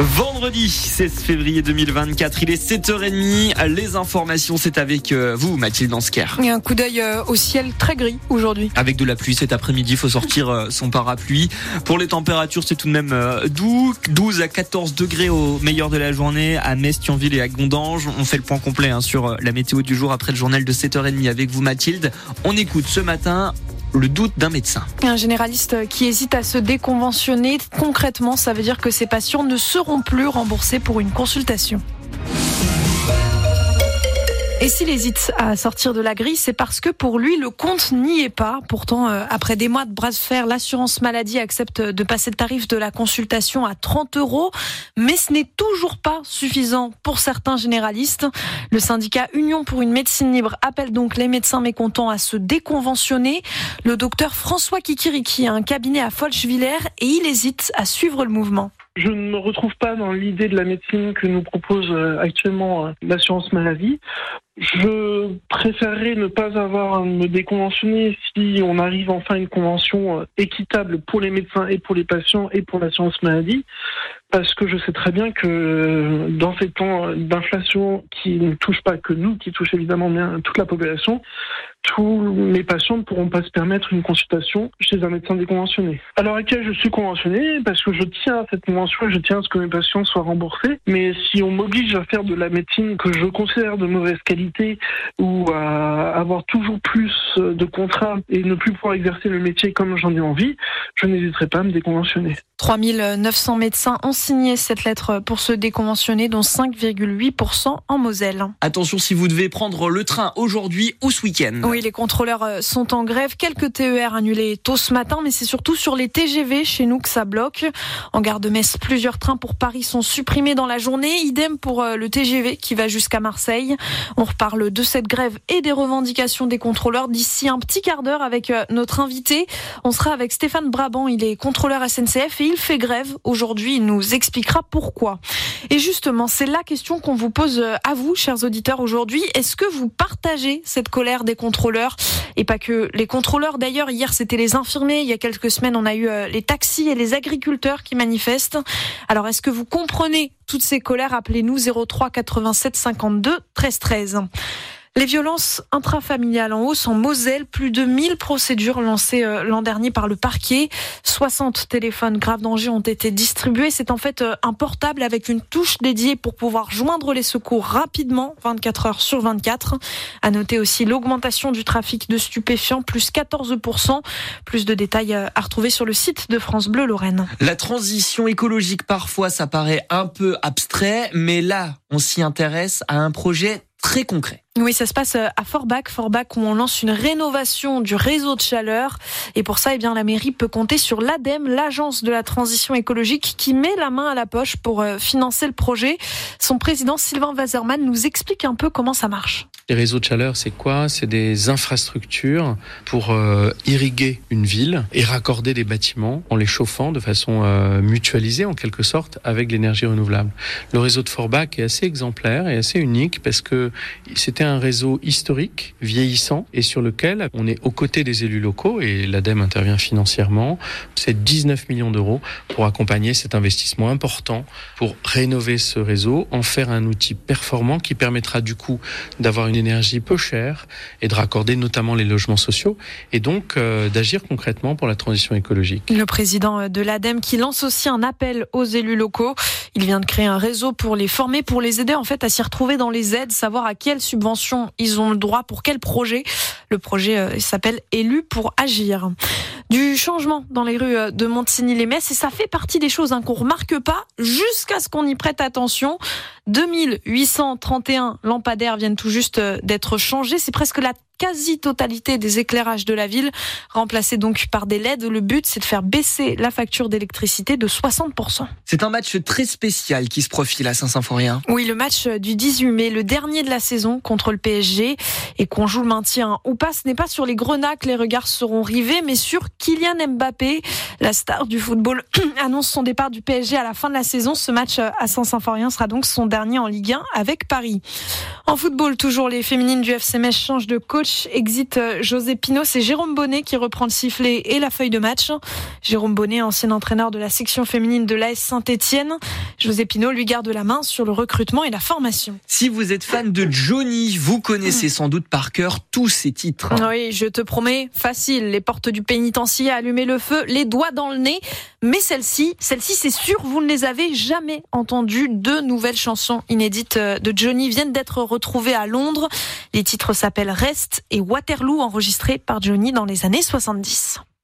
Vendredi 16 février 2024, il est 7h30. Les informations, c'est avec euh, vous, Mathilde Ansker. Et un coup d'œil euh, au ciel très gris aujourd'hui. Avec de la pluie cet après-midi, il faut sortir euh, son parapluie. Pour les températures, c'est tout de même doux. 12 à 14 degrés au meilleur de la journée à Metz, Thionville et à Gondange. On fait le point complet hein, sur la météo du jour après le journal de 7h30 avec vous, Mathilde. On écoute ce matin le doute d'un médecin. Un généraliste qui hésite à se déconventionner, concrètement, ça veut dire que ses patients ne seront plus remboursés pour une consultation. Et s'il hésite à sortir de la grille, c'est parce que pour lui, le compte n'y est pas. Pourtant, euh, après des mois de bras de fer, l'assurance maladie accepte de passer le tarif de la consultation à 30 euros. Mais ce n'est toujours pas suffisant pour certains généralistes. Le syndicat Union pour une médecine libre appelle donc les médecins mécontents à se déconventionner. Le docteur François Kikiriki a un cabinet à Folchvillers et il hésite à suivre le mouvement. Je ne me retrouve pas dans l'idée de la médecine que nous propose euh, actuellement euh, l'assurance maladie. Je préférerais ne pas avoir à me déconventionner si on arrive enfin à une convention euh, équitable pour les médecins et pour les patients et pour l'assurance maladie parce que je sais très bien que dans ces temps d'inflation qui ne touchent pas que nous, qui touchent évidemment bien toute la population, tous mes patients ne pourront pas se permettre une consultation chez un médecin déconventionné. À l'heure actuelle, je suis conventionné parce que je tiens à cette convention et je tiens à ce que mes patients soient remboursés. Mais si on m'oblige à faire de la médecine que je considère de mauvaise qualité ou à avoir toujours plus de contrats et ne plus pouvoir exercer le métier comme j'en ai envie, je n'hésiterai pas à me déconventionner. 3900 médecins ont signé cette lettre pour se déconventionner, dont 5,8% en Moselle. Attention si vous devez prendre le train aujourd'hui ou ce week-end. Oui, les contrôleurs euh, sont en grève. Quelques TER annulés tôt ce matin, mais c'est surtout sur les TGV chez nous que ça bloque. En gare de Metz, plusieurs trains pour Paris sont supprimés dans la journée. Idem pour euh, le TGV qui va jusqu'à Marseille. On reparle de cette grève et des revendications des contrôleurs d'ici un petit quart d'heure avec euh, notre invité. On sera avec Stéphane Brabant. Il est contrôleur SNCF et il fait grève aujourd'hui. Il nous expliquera pourquoi. Et justement, c'est la question qu'on vous pose à vous, chers auditeurs, aujourd'hui. Est-ce que vous partagez cette colère des contrôleurs et pas que les contrôleurs d'ailleurs. Hier, c'était les infirmiers. Il y a quelques semaines, on a eu euh, les taxis et les agriculteurs qui manifestent. Alors, est-ce que vous comprenez toutes ces colères? Appelez-nous 03 87 52 13 13. Les violences intrafamiliales en hausse en Moselle, plus de 1000 procédures lancées euh, l'an dernier par le parquet. 60 téléphones grave danger ont été distribués. C'est en fait euh, un portable avec une touche dédiée pour pouvoir joindre les secours rapidement, 24 heures sur 24. À noter aussi l'augmentation du trafic de stupéfiants, plus 14%. Plus de détails euh, à retrouver sur le site de France Bleu Lorraine. La transition écologique, parfois, ça paraît un peu abstrait, mais là, on s'y intéresse à un projet très concret. Oui, ça se passe euh, à Forbach, Forbach où on lance une rénovation du réseau de chaleur. Et pour ça, eh bien, la mairie peut compter sur l'ADEME, l'agence de la transition écologique, qui met la main à la poche pour euh, financer le projet. Son président Sylvain Wasserman nous explique un peu comment ça marche. Les réseaux de chaleur, c'est quoi? C'est des infrastructures pour euh, irriguer une ville et raccorder des bâtiments en les chauffant de façon mutualisée, en quelque sorte, avec l'énergie renouvelable. Le réseau de Forbach est assez exemplaire et assez unique parce que c'était un réseau historique, vieillissant, et sur lequel on est aux côtés des élus locaux, et l'ADEME intervient financièrement. C'est 19 millions d'euros pour accompagner cet investissement important, pour rénover ce réseau, en faire un outil performant qui permettra du coup d'avoir une énergie peu chère et de raccorder notamment les logements sociaux, et donc euh, d'agir concrètement pour la transition écologique. Le président de l'ADEME qui lance aussi un appel aux élus locaux. Il vient de créer un réseau pour les former, pour les aider en fait à s'y retrouver dans les aides, savoir à quelle subvention ils ont le droit pour quel projet Le projet euh, s'appelle Élu pour agir. Du changement dans les rues euh, de Montigny-les-Metz et ça fait partie des choses hein, qu'on remarque pas jusqu'à ce qu'on y prête attention. 2831 lampadaires viennent tout juste euh, d'être changés. C'est presque la quasi-totalité des éclairages de la ville, remplacés donc par des LED. Le but, c'est de faire baisser la facture d'électricité de 60%. C'est un match très spécial qui se profile à Saint-Symphorien. Oui, le match du 18 mai, le dernier de la saison contre le PSG, et qu'on joue le maintien ou pas, ce n'est pas sur les grenats que les regards seront rivés, mais sur Kylian Mbappé. La star du football annonce son départ du PSG à la fin de la saison. Ce match à Saint-Symphorien sera donc son dernier en Ligue 1 avec Paris. En football, toujours les féminines du FC Metz changent de coach. Exit euh, José Pino, c'est Jérôme Bonnet qui reprend le sifflet et la feuille de match. Jérôme Bonnet, ancien entraîneur de la section féminine de l'AS Saint-Etienne. José Pino lui garde la main sur le recrutement et la formation. Si vous êtes fan de Johnny, vous connaissez sans doute par cœur tous ses titres. Oui, je te promets, facile. Les portes du pénitencier, allumer le feu, les doigts dans le nez. Mais celle-ci, celle-ci, c'est sûr, vous ne les avez jamais entendues. Deux nouvelles chansons inédites euh, de Johnny viennent d'être retrouvées à Londres. Les titres s'appellent Rest et Waterloo, enregistrés par Johnny dans les années 70.